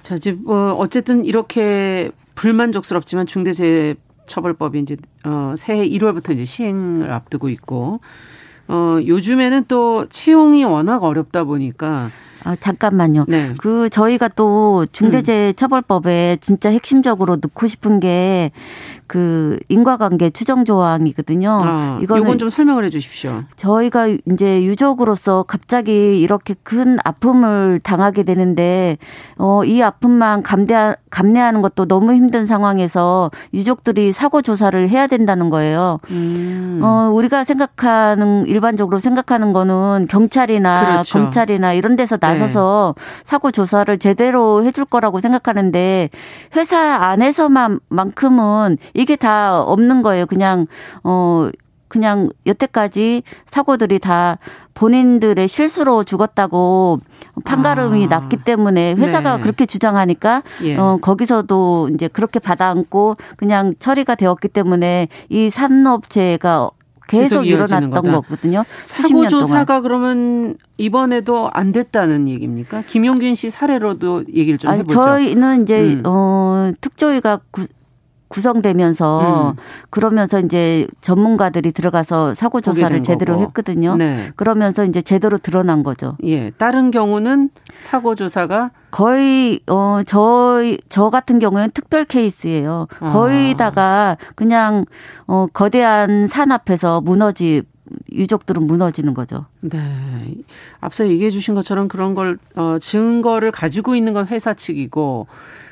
자, 이제 뭐 어쨌든 이렇게 불만족스럽지만 중대재해처벌법이 이제 어 새해 1월부터 이제 시행을 앞두고 있고 어 요즘에는 또 채용이 워낙 어렵다 보니까 아, 잠깐만요. 네. 그 저희가 또 중대재해처벌법에 진짜 핵심적으로 넣고 싶은 게그 인과관계 추정 조항이거든요. 아, 이거는 좀 설명을 해 주십시오. 저희가 이제 유족으로서 갑자기 이렇게 큰 아픔을 당하게 되는데 어, 이 아픔만 감대 감내하는 것도 너무 힘든 상황에서 유족들이 사고 조사를 해야 된다는 거예요. 음. 어, 우리가 생각하는 일반적으로 생각하는 거는 경찰이나 그렇죠. 검찰이나 이런 데서 나 나서서 네. 사고 조사를 제대로 해줄 거라고 생각하는데 회사 안에서만 만큼은 이게 다 없는 거예요. 그냥 어 그냥 여태까지 사고들이 다 본인들의 실수로 죽었다고 판가름이 아. 났기 때문에 회사가 네. 그렇게 주장하니까 예. 어 거기서도 이제 그렇게 받아안고 그냥 처리가 되었기 때문에 이 산업체가 계속, 계속 일어났던 거다. 거거든요. 사고 조사가 그러면 이번에도 안 됐다는 얘기입니까? 김용균 씨 사례로도 얘기를 좀 해보죠. 저희는 이제 음. 어 특조위가 구, 구성되면서 음. 그러면서 이제 전문가들이 들어가서 사고 조사를 제대로 거고. 했거든요. 네. 그러면서 이제 제대로 드러난 거죠. 예. 다른 경우는 사고 조사가 거의 어 저희 저 같은 경우에는 특별 케이스예요. 아. 거의다가 그냥 어 거대한 산 앞에서 무너지 유족들은 무너지는 거죠. 네. 앞서 얘기해 주신 것처럼 그런 걸 어, 증거를 가지고 있는 건 회사 측이고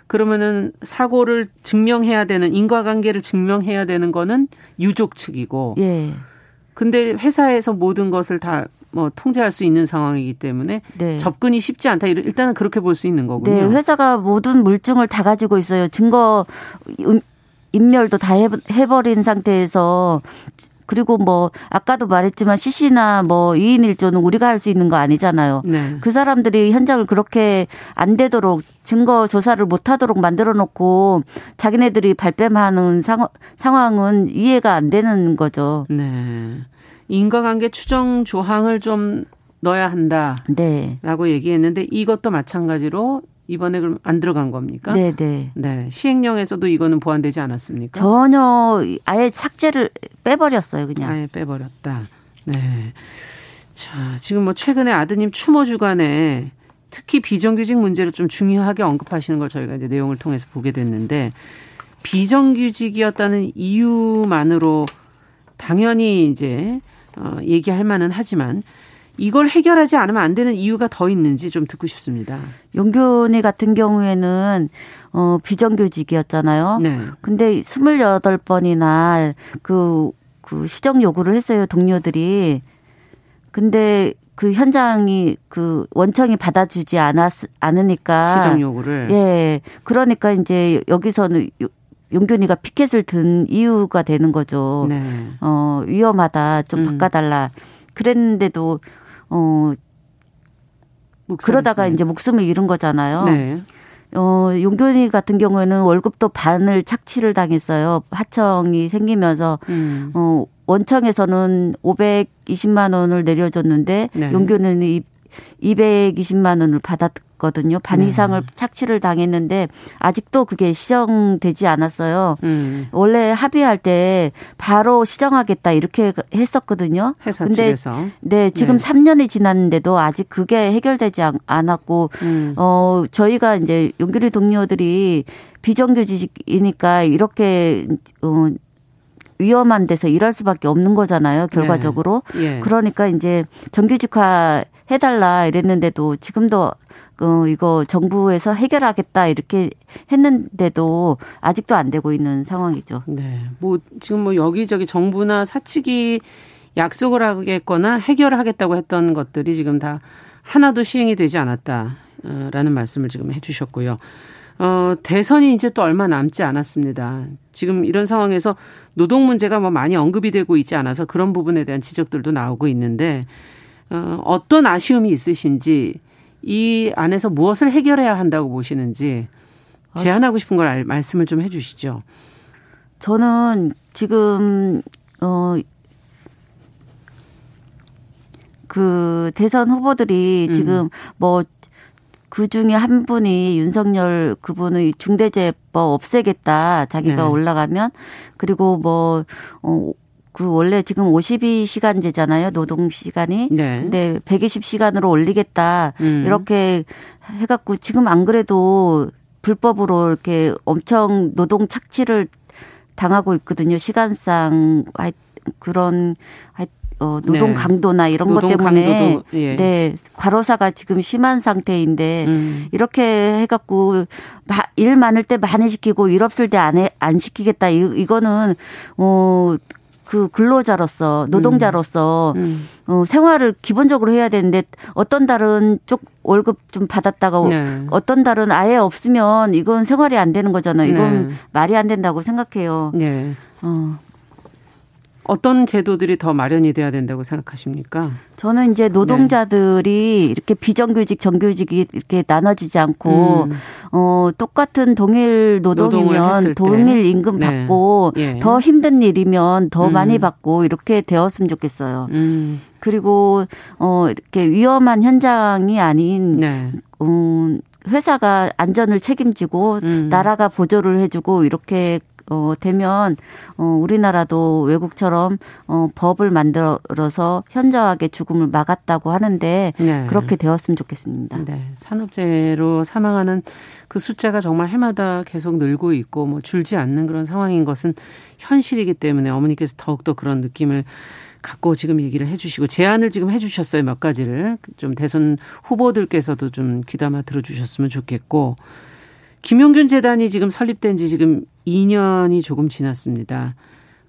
그러면은 사고를 증명해야 되는 인과관계를 증명해야 되는 거는 유족 측이고. 예. 근데 회사에서 모든 것을 다 뭐 통제할 수 있는 상황이기 때문에 네. 접근이 쉽지 않다. 일단은 그렇게 볼 수 있는 거군요. 네, 회사가 모든 물증을 다 가지고 있어요. 증거 인멸도 다 해버린 상태에서 그리고 뭐 아까도 말했지만 CC나 뭐 2인 1조는 우리가 할 수 있는 거 아니잖아요. 네. 그 사람들이 현장을 그렇게 안 되도록 증거 조사를 못 하도록 만들어 놓고 자기네들이 발뺌하는 상, 상황은 이해가 안 되는 거죠. 네. 인과관계 추정 조항을 좀 넣어야 한다. 네. 라고 얘기했는데 이것도 마찬가지로 이번에 그럼 안 들어간 겁니까? 네, 네. 네. 시행령에서도 이거는 보완되지 않았습니까? 전혀 아예 삭제를 빼버렸어요, 그냥. 아예 빼버렸다. 네. 자, 지금 뭐 최근에 아드님 추모 주간에 특히 비정규직 문제를 좀 중요하게 언급하시는 걸 저희가 이제 내용을 통해서 보게 됐는데 비정규직이었다는 이유만으로 당연히 이제 어 얘기할 만은 하지만 이걸 해결하지 않으면 안 되는 이유가 더 있는지 좀 듣고 싶습니다. 용균이 같은 경우에는 어 비정규직이었잖아요. 네. 근데 28번이나 그, 그 시정 요구를 했어요, 동료들이. 근데 그 현장이 그 원청이 받아주지 않았 않으니까 시정 요구를 예 그러니까 이제 여기서는 용균이가 피켓을 든 이유가 되는 거죠. 네. 어 위험하다 좀 음. 바꿔달라 그랬는데도 어 그러다가 이제 목숨을 잃은 거잖아요. 네. 어, 용균이 같은 경우에는 월급도 반을 착취를 당했어요. 하청이 생기면서, 음. 어, 원청에서는 520만 원을 내려줬는데, 네. 용균은 220만 원을 받았, 있거든요. 반 네. 이상을 착취를 당했는데 아직도 그게 시정되지 않았어요. 음. 원래 합의할 때 바로 시정하겠다 이렇게 했었거든요. 회사 근데 측에서. 네, 지금 네. 3년이 지났는데도 아직 그게 해결되지 않았고 음. 어 저희가 이제 용규리 동료들이 비정규직이니까 이렇게 어 위험한 데서 일할 수밖에 없는 거잖아요. 결과적으로. 네. 예. 그러니까 이제 정규직화 해달라 이랬는데도 지금도 어, 이거 정부에서 해결하겠다 이렇게 했는데도 아직도 안 되고 있는 상황이죠. 네. 뭐 지금 뭐 여기저기 정부나 사측이 약속을 하겠거나 해결하겠다고 했던 것들이 지금 다 하나도 시행이 되지 않았다라는 말씀을 지금 해주셨고요. 어, 대선이 이제 또 얼마 남지 않았습니다. 지금 이런 상황에서 노동 문제가 뭐 많이 언급이 되고 있지 않아서 그런 부분에 대한 지적들도 나오고 있는데, 어, 어떤 아쉬움이 있으신지, 이 안에서 무엇을 해결해야 한다고 보시는지, 제안하고 싶은 걸 알, 말씀을 좀 해주시죠. 저는 지금, 어, 그 대선 후보들이 음. 지금 뭐 그 중에 한 분이 윤석열 그분의 중대재해법 없애겠다 자기가 네. 올라가면 그리고 뭐 어, 그 원래 지금 52시간제잖아요 노동 시간이. 네. 근데 120시간으로 올리겠다 음. 이렇게 해 갖고 지금 안 그래도 불법으로 이렇게 엄청 노동 착취를 당하고 있거든요 시간상 그런 어, 노동 네. 강도나 이런 노동 것 때문에 예. 네 과로사가 지금 심한 상태인데 음. 이렇게 해갖고 일 많을 때 많이 시키고 일 없을 때 안 안 시키겠다 이, 이거는 어. 그 근로자로서 노동자로서 음. 음. 어, 생활을 기본적으로 해야 되는데 어떤 달은 쪽 월급 좀 받았다가 네. 어떤 달은 아예 없으면 이건 생활이 안 되는 거잖아요. 이건 네. 말이 안 된다고 생각해요. 네. 어. 어떤 제도들이 더 마련이 돼야 된다고 생각하십니까? 저는 이제 노동자들이 네. 이렇게 비정규직, 정규직이 이렇게 나눠지지 않고 음. 어 똑같은 동일 노동이면 동일 임금 네. 받고 예. 더 힘든 일이면 더 음. 많이 받고 이렇게 되었으면 좋겠어요. 음. 그리고 어 이렇게 위험한 현장이 아닌 네. 음 회사가 안전을 책임지고 음. 나라가 보조를 해주고 이렇게 어, 되면 어, 우리나라도 외국처럼 어, 법을 만들어서 현저하게 죽음을 막았다고 하는데 네. 그렇게 되었으면 좋겠습니다. 네. 산업재해로 사망하는 그 숫자가 정말 해마다 계속 늘고 있고 뭐 줄지 않는 그런 상황인 것은 현실이기 때문에 어머니께서 더욱더 그런 느낌을 갖고 지금 얘기를 해주시고 제안을 지금 해주셨어요 몇 가지를 좀 대선 후보들께서도 좀 귀담아 들어주셨으면 좋겠고 김용균 재단이 지금 설립된 지 지금 2년이 조금 지났습니다.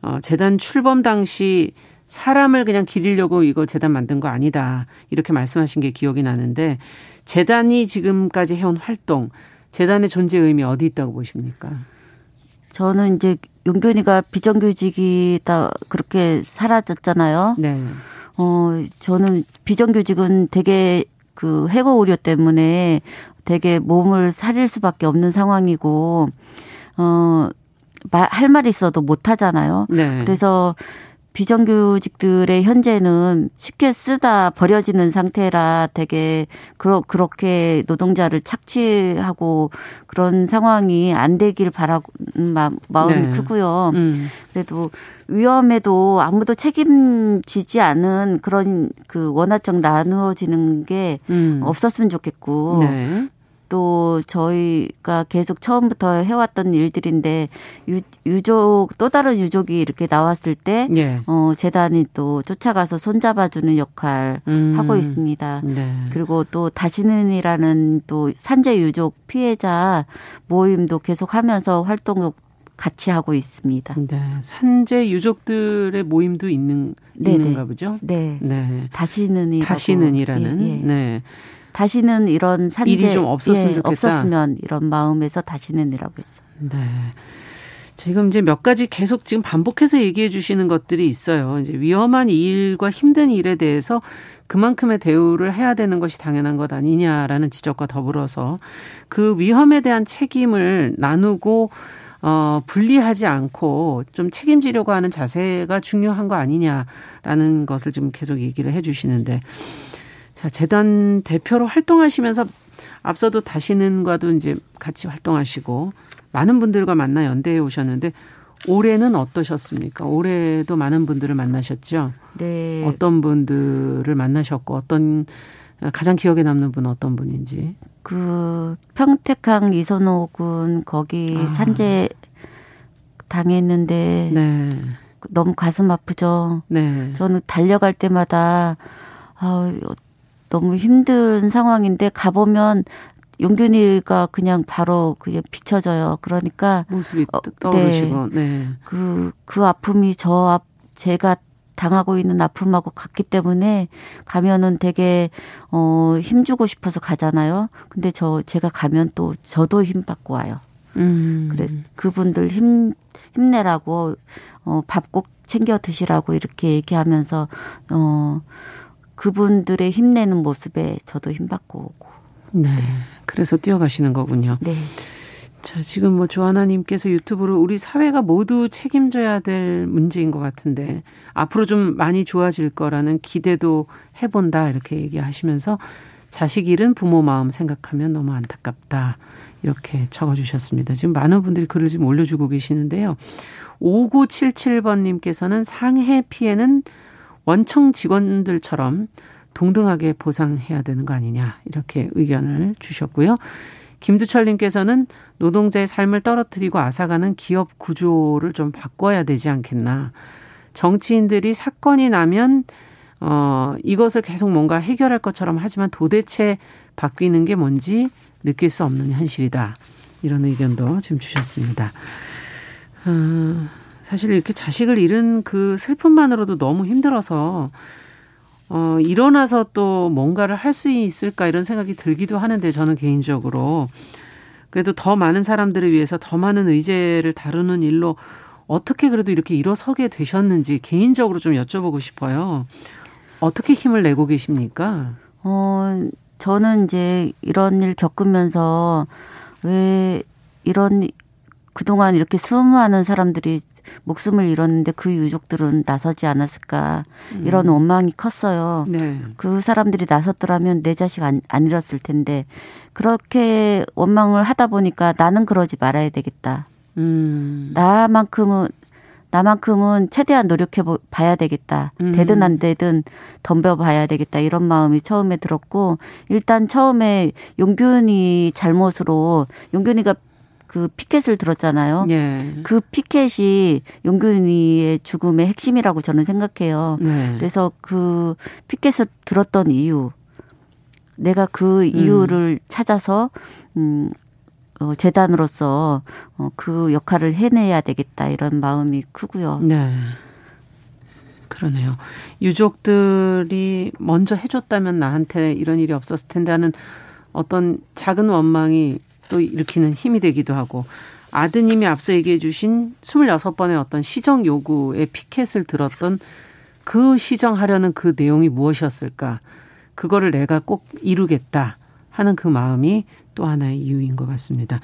어, 재단 출범 당시 사람을 그냥 기리려고 이거 재단 만든 거 아니다. 이렇게 말씀하신 게 기억이 나는데 재단이 지금까지 해온 활동, 재단의 존재 의미 어디 있다고 보십니까? 저는 이제 용균이가 비정규직이다 그렇게 사라졌잖아요. 네. 어, 저는 비정규직은 되게 그 해고 우려 때문에 되게 몸을 사릴 수밖에 없는 상황이고 어. 할 말이 있어도 못 하잖아요. 네. 그래서 비정규직들의 현재는 쉽게 쓰다 버려지는 상태라 되게 그러, 그렇게 노동자를 착취하고 그런 상황이 안 되길 바라고 마, 마음이 네. 크고요. 음. 그래도 위험에도 아무도 책임지지 않은 그런 그 원화적 나누어지는 게 음. 없었으면 좋겠고 네. 또 저희가 계속 처음부터 해왔던 일들인데 유, 유족 또 다른 유족이 이렇게 나왔을 때 예. 어, 재단이 또 쫓아가서 손잡아주는 역할 음. 하고 있습니다. 네. 그리고 또 다시는이라는 또 산재 유족 피해자 모임도 계속하면서 활동을 같이 하고 있습니다. 네. 산재 유족들의 모임도 있는 네네. 있는가 보죠. 네. 네. 다시는이 다시는이라는 예, 예. 네. 다시는 이런 산재 일이 좀 없었으면 예, 좋겠다. 없었으면 이런 마음에서 다시는이라고 했어요. 네. 지금 이제 몇 가지 계속 지금 반복해서 얘기해 주시는 것들이 있어요. 이제 위험한 일과 힘든 일에 대해서 그만큼의 대우를 해야 되는 것이 당연한 것 아니냐라는 지적과 더불어서 그 위험에 대한 책임을 나누고 어, 분리하지 않고 좀 책임지려고 하는 자세가 중요한 거 아니냐라는 것을 지금 계속 얘기를 해 주시는데 자, 재단 대표로 활동하시면서 앞서도 다시는과도 이제 같이 활동하시고 많은 분들과 만나 연대해 오셨는데 올해는 어떠셨습니까? 올해도 많은 분들을 만나셨죠? 네. 어떤 분들을 만나셨고 어떤 가장 기억에 남는 분은 어떤 분인지? 그 평택항 이선호 군 거기 아. 산재 당했는데 네. 너무 가슴 아프죠. 네. 저는 달려갈 때마다 아 너무 힘든 상황인데 가보면 용균이가 그냥 바로 그냥 비춰져요. 그러니까 모습이 어, 떠오르시고, 네. 네. 그, 그 아픔이 저 앞, 제가 당하고 있는 아픔하고 같기 때문에 가면은 되게 어 힘주고 싶어서 가잖아요. 근데 저 제가 가면 또 저도 힘 받고 와요. 음. 그래 그분들 힘 힘내라고 어밥 꼭 챙겨 드시라고 이렇게 얘기하면서 어 그분들의 힘내는 모습에 저도 힘 받고 오고. 네. 그래서 뛰어가시는 거군요. 네. 자, 지금 뭐 조하나님께서 유튜브로 우리 사회가 모두 책임져야 될 문제인 것 같은데 앞으로 좀 많이 좋아질 거라는 기대도 해본다 이렇게 얘기하시면서 자식 잃은 부모 마음 생각하면 너무 안타깝다 이렇게 적어주셨습니다. 지금 많은 분들이 글을 좀 올려주고 계시는데요. 5977번님께서는 상해 피해는 원청 직원들처럼 동등하게 보상해야 되는 거 아니냐 이렇게 의견을 주셨고요. 김두철님께서는 노동자의 삶을 떨어뜨리고 앗아가는 기업 구조를 좀 바꿔야 되지 않겠나. 정치인들이 사건이 나면 어 이것을 계속 뭔가 해결할 것처럼 하지만 도대체 바뀌는 게 뭔지 느낄 수 없는 현실이다. 이런 의견도 지금 주셨습니다. 어, 사실 이렇게 자식을 잃은 그 슬픔만으로도 너무 힘들어서 어, 일어나서 또 뭔가를 할 수 있을까 이런 생각이 들기도 하는데 저는 개인적으로 그래도 더 많은 사람들을 위해서 더 많은 의제를 다루는 일로 어떻게 그래도 이렇게 일어서게 되셨는지 개인적으로 좀 여쭤보고 싶어요. 어떻게 힘을 내고 계십니까? 어, 저는 이제 이런 일 겪으면서 왜 이런 그동안 이렇게 수많은 사람들이 목숨을 잃었는데 그 유족들은 나서지 않았을까 음. 이런 원망이 컸어요. 네. 그 사람들이 나섰더라면 내 자식 안, 안 잃었을 텐데 그렇게 원망을 하다 보니까 나는 그러지 말아야 되겠다. 음. 나만큼은 나만큼은 최대한 노력해 봐야 되겠다. 음. 되든 안 되든 덤벼 봐야 되겠다. 이런 마음이 처음에 들었고 일단 처음에 용균이 잘못으로 용균이가 그 피켓을 들었잖아요. 예. 그 피켓이 용균이의 죽음의 핵심이라고 저는 생각해요. 네. 그래서 그 피켓을 들었던 이유, 내가 그 이유를 음. 찾아서 음 어, 재단으로서 어, 그 역할을 해내야 되겠다 이런 마음이 크고요. 네. 그러네요. 유족들이 먼저 해줬다면 나한테 이런 일이 없었을 텐데 하는 어떤 작은 원망이 또 일으키는 힘이 되기도 하고 아드님이 앞서 얘기해 주신 26번의 어떤 시정 요구의 피켓을 들었던 그 시정하려는 그 내용이 무엇이었을까? 그거를 내가 꼭 이루겠다 하는 그 마음이 또 하나의 이유인 것 같습니다.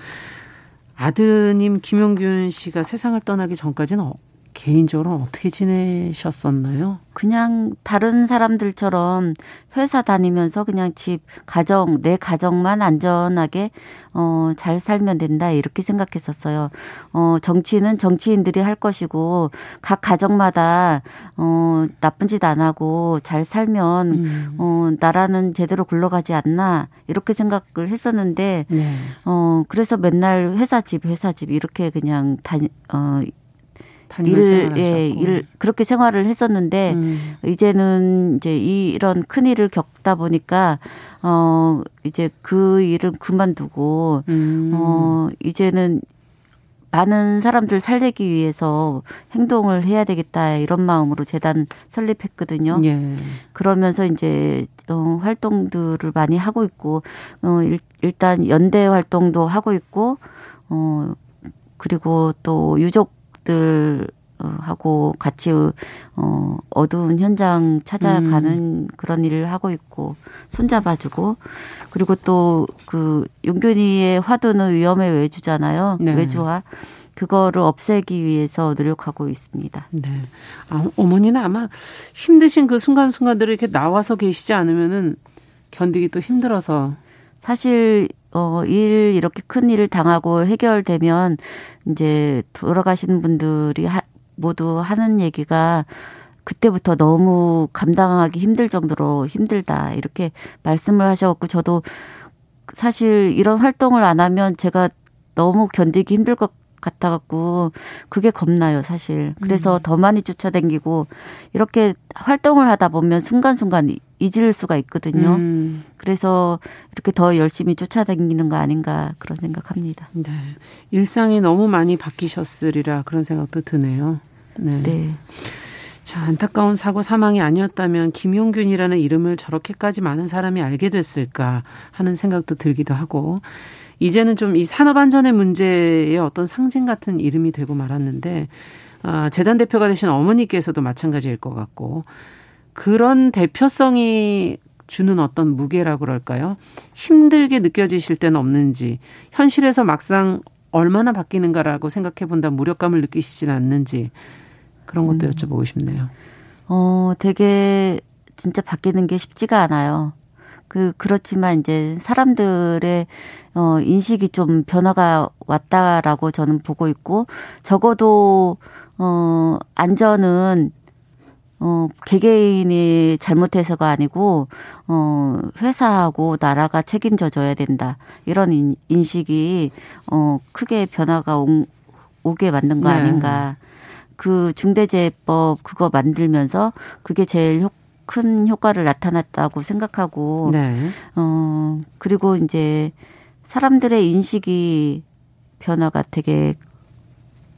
아드님 김용균 씨가 세상을 떠나기 전까지는 어, 개인적으로 어떻게 지내셨었나요? 그냥 다른 사람들처럼 회사 다니면서 그냥 집, 가정, 내 가정만 안전하게, 어, 잘 살면 된다, 이렇게 생각했었어요. 어, 정치는 정치인들이 할 것이고, 각 가정마다, 어, 나쁜 짓 안 하고 잘 살면, 음. 어, 나라는 제대로 굴러가지 않나, 이렇게 생각을 했었는데, 네. 어, 그래서 맨날 회사 집, 회사 집, 이렇게 그냥 다니, 어, 일, 예, 일 그렇게 생활을 했었는데 음. 이제는 이제 이런 큰 일을 겪다 보니까 어 이제 그 일은 그만두고 음. 어 이제는 많은 사람들 살리기 위해서 행동을 해야 되겠다 이런 마음으로 재단 설립했거든요. 예. 그러면서 이제 어 활동들을 많이 하고 있고 어 일, 일단 연대 활동도 하고 있고 어 그리고 또 유족 들 하고 같이 어 어두운 현장 찾아가는 음. 그런 일을 하고 있고 손잡아주고 그리고 또 그 용균이의 화두는 위험의 외주잖아요 네. 외주화 그거를 없애기 위해서 노력하고 있습니다. 네. 아, 어머니는 아마 힘드신 그 순간순간들을 이렇게 나와서 계시지 않으면은 견디기 또 힘들어서 사실 어, 일, 이렇게 큰 일을 당하고 해결되면 이제 돌아가시는 분들이 하, 모두 하는 얘기가 그때부터 너무 감당하기 힘들 정도로 힘들다. 이렇게 말씀을 하셔갖고 저도 사실 이런 활동을 안 하면 제가 너무 견디기 힘들 것 같아 갖고 그게 겁나요 사실. 그래서 음. 더 많이 쫓아다니고 이렇게 활동을 하다 보면 순간순간 잊을 수가 있거든요. 음. 그래서 이렇게 더 열심히 쫓아다니는 거 아닌가 그런 생각합니다. 네. 일상이 너무 많이 바뀌셨으리라 그런 생각도 드네요. 네. 네. 자, 안타까운 사고 사망이 아니었다면 김용균이라는 이름을 저렇게까지 많은 사람이 알게 됐을까 하는 생각도 들기도 하고 이제는 좀 이 산업 안전의 문제의 어떤 상징 같은 이름이 되고 말았는데 아, 재단 대표가 되신 어머니께서도 마찬가지일 것 같고 그런 대표성이 주는 어떤 무게라고 그럴까요? 힘들게 느껴지실 때는 없는지 현실에서 막상 얼마나 바뀌는가라고 생각해 본다 무력감을 느끼시지는 않는지 그런 것도 음. 여쭤보고 싶네요. 어, 되게 진짜 바뀌는 게 쉽지가 않아요. 그 그렇지만 이제 사람들의 어 인식이 좀 변화가 왔다라고 저는 보고 있고 적어도 어 안전은 어 개개인이 잘못해서가 아니고 어 회사하고 나라가 책임져 줘야 된다. 이런 인, 인식이 어 크게 변화가 오, 오게 만든 거 네. 아닌가. 그 중대재해법 그거 만들면서 그게 제일 효, 큰 효과를 나타났다고 생각하고 네. 어 그리고 이제 사람들의 인식이 변화가 되게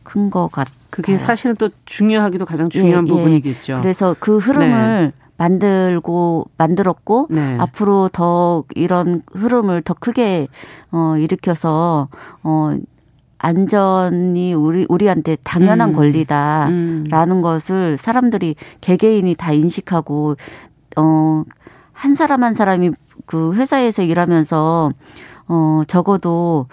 큰 것 같아요. 그게 사실은 또 중요하기도 가장 중요한 예, 예. 부분이겠죠. 그래서 그 흐름을 네. 만들고 만들었고 네. 앞으로 더 이런 흐름을 더 크게 어 일으켜서 어 안전이 우리 우리한테 당연한 음. 권리다라는 음. 것을 사람들이 개개인이 다 인식하고 어한 사람 한 사람이 그 회사에서 일하면서 어 적어도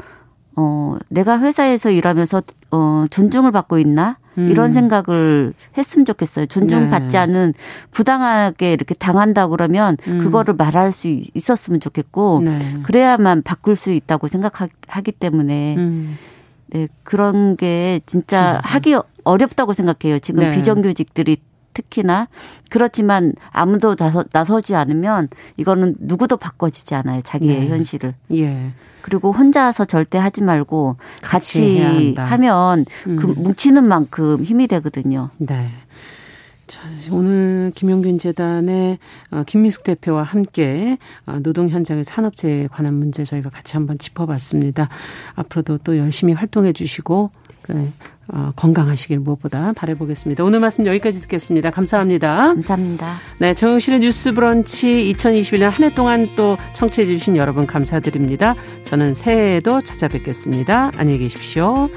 어 내가 회사에서 일하면서 어 존중을 받고 있나? 음. 이런 생각을 했으면 좋겠어요. 존중받지 네. 않은 부당하게 이렇게 당한다 그러면 음. 그거를 말할 수 있었으면 좋겠고 네. 그래야만 바꿀 수 있다고 생각하기 때문에 음. 네, 그런 게 진짜 하기 어렵다고 생각해요. 지금 네. 비정규직들이 특히나 그렇지만 아무도 나서, 나서 지 않으면 이거는 누구도 바꿔주지 않아요. 자기의 네. 현실을. 예. 그리고 혼자서 절대 하지 말고 같이, 같이 하면 그 음. 그 뭉치는 만큼 힘이 되거든요. 네. 자, 오늘 김용균 재단의 어, 김미숙 대표와 함께 어, 노동 현장의 산업재해에 관한 문제 저희가 같이 한번 짚어봤습니다. 앞으로도 또 열심히 활동해 주시고 네, 어, 건강하시길 무엇보다 바라보겠습니다. 오늘 말씀 여기까지 듣겠습니다. 감사합니다. 감사합니다. 네, 정영실의 뉴스 브런치 2021년 한 해 동안 또 청취해 주신 여러분 감사드립니다. 저는 새해에도 찾아뵙겠습니다. 안녕히 계십시오.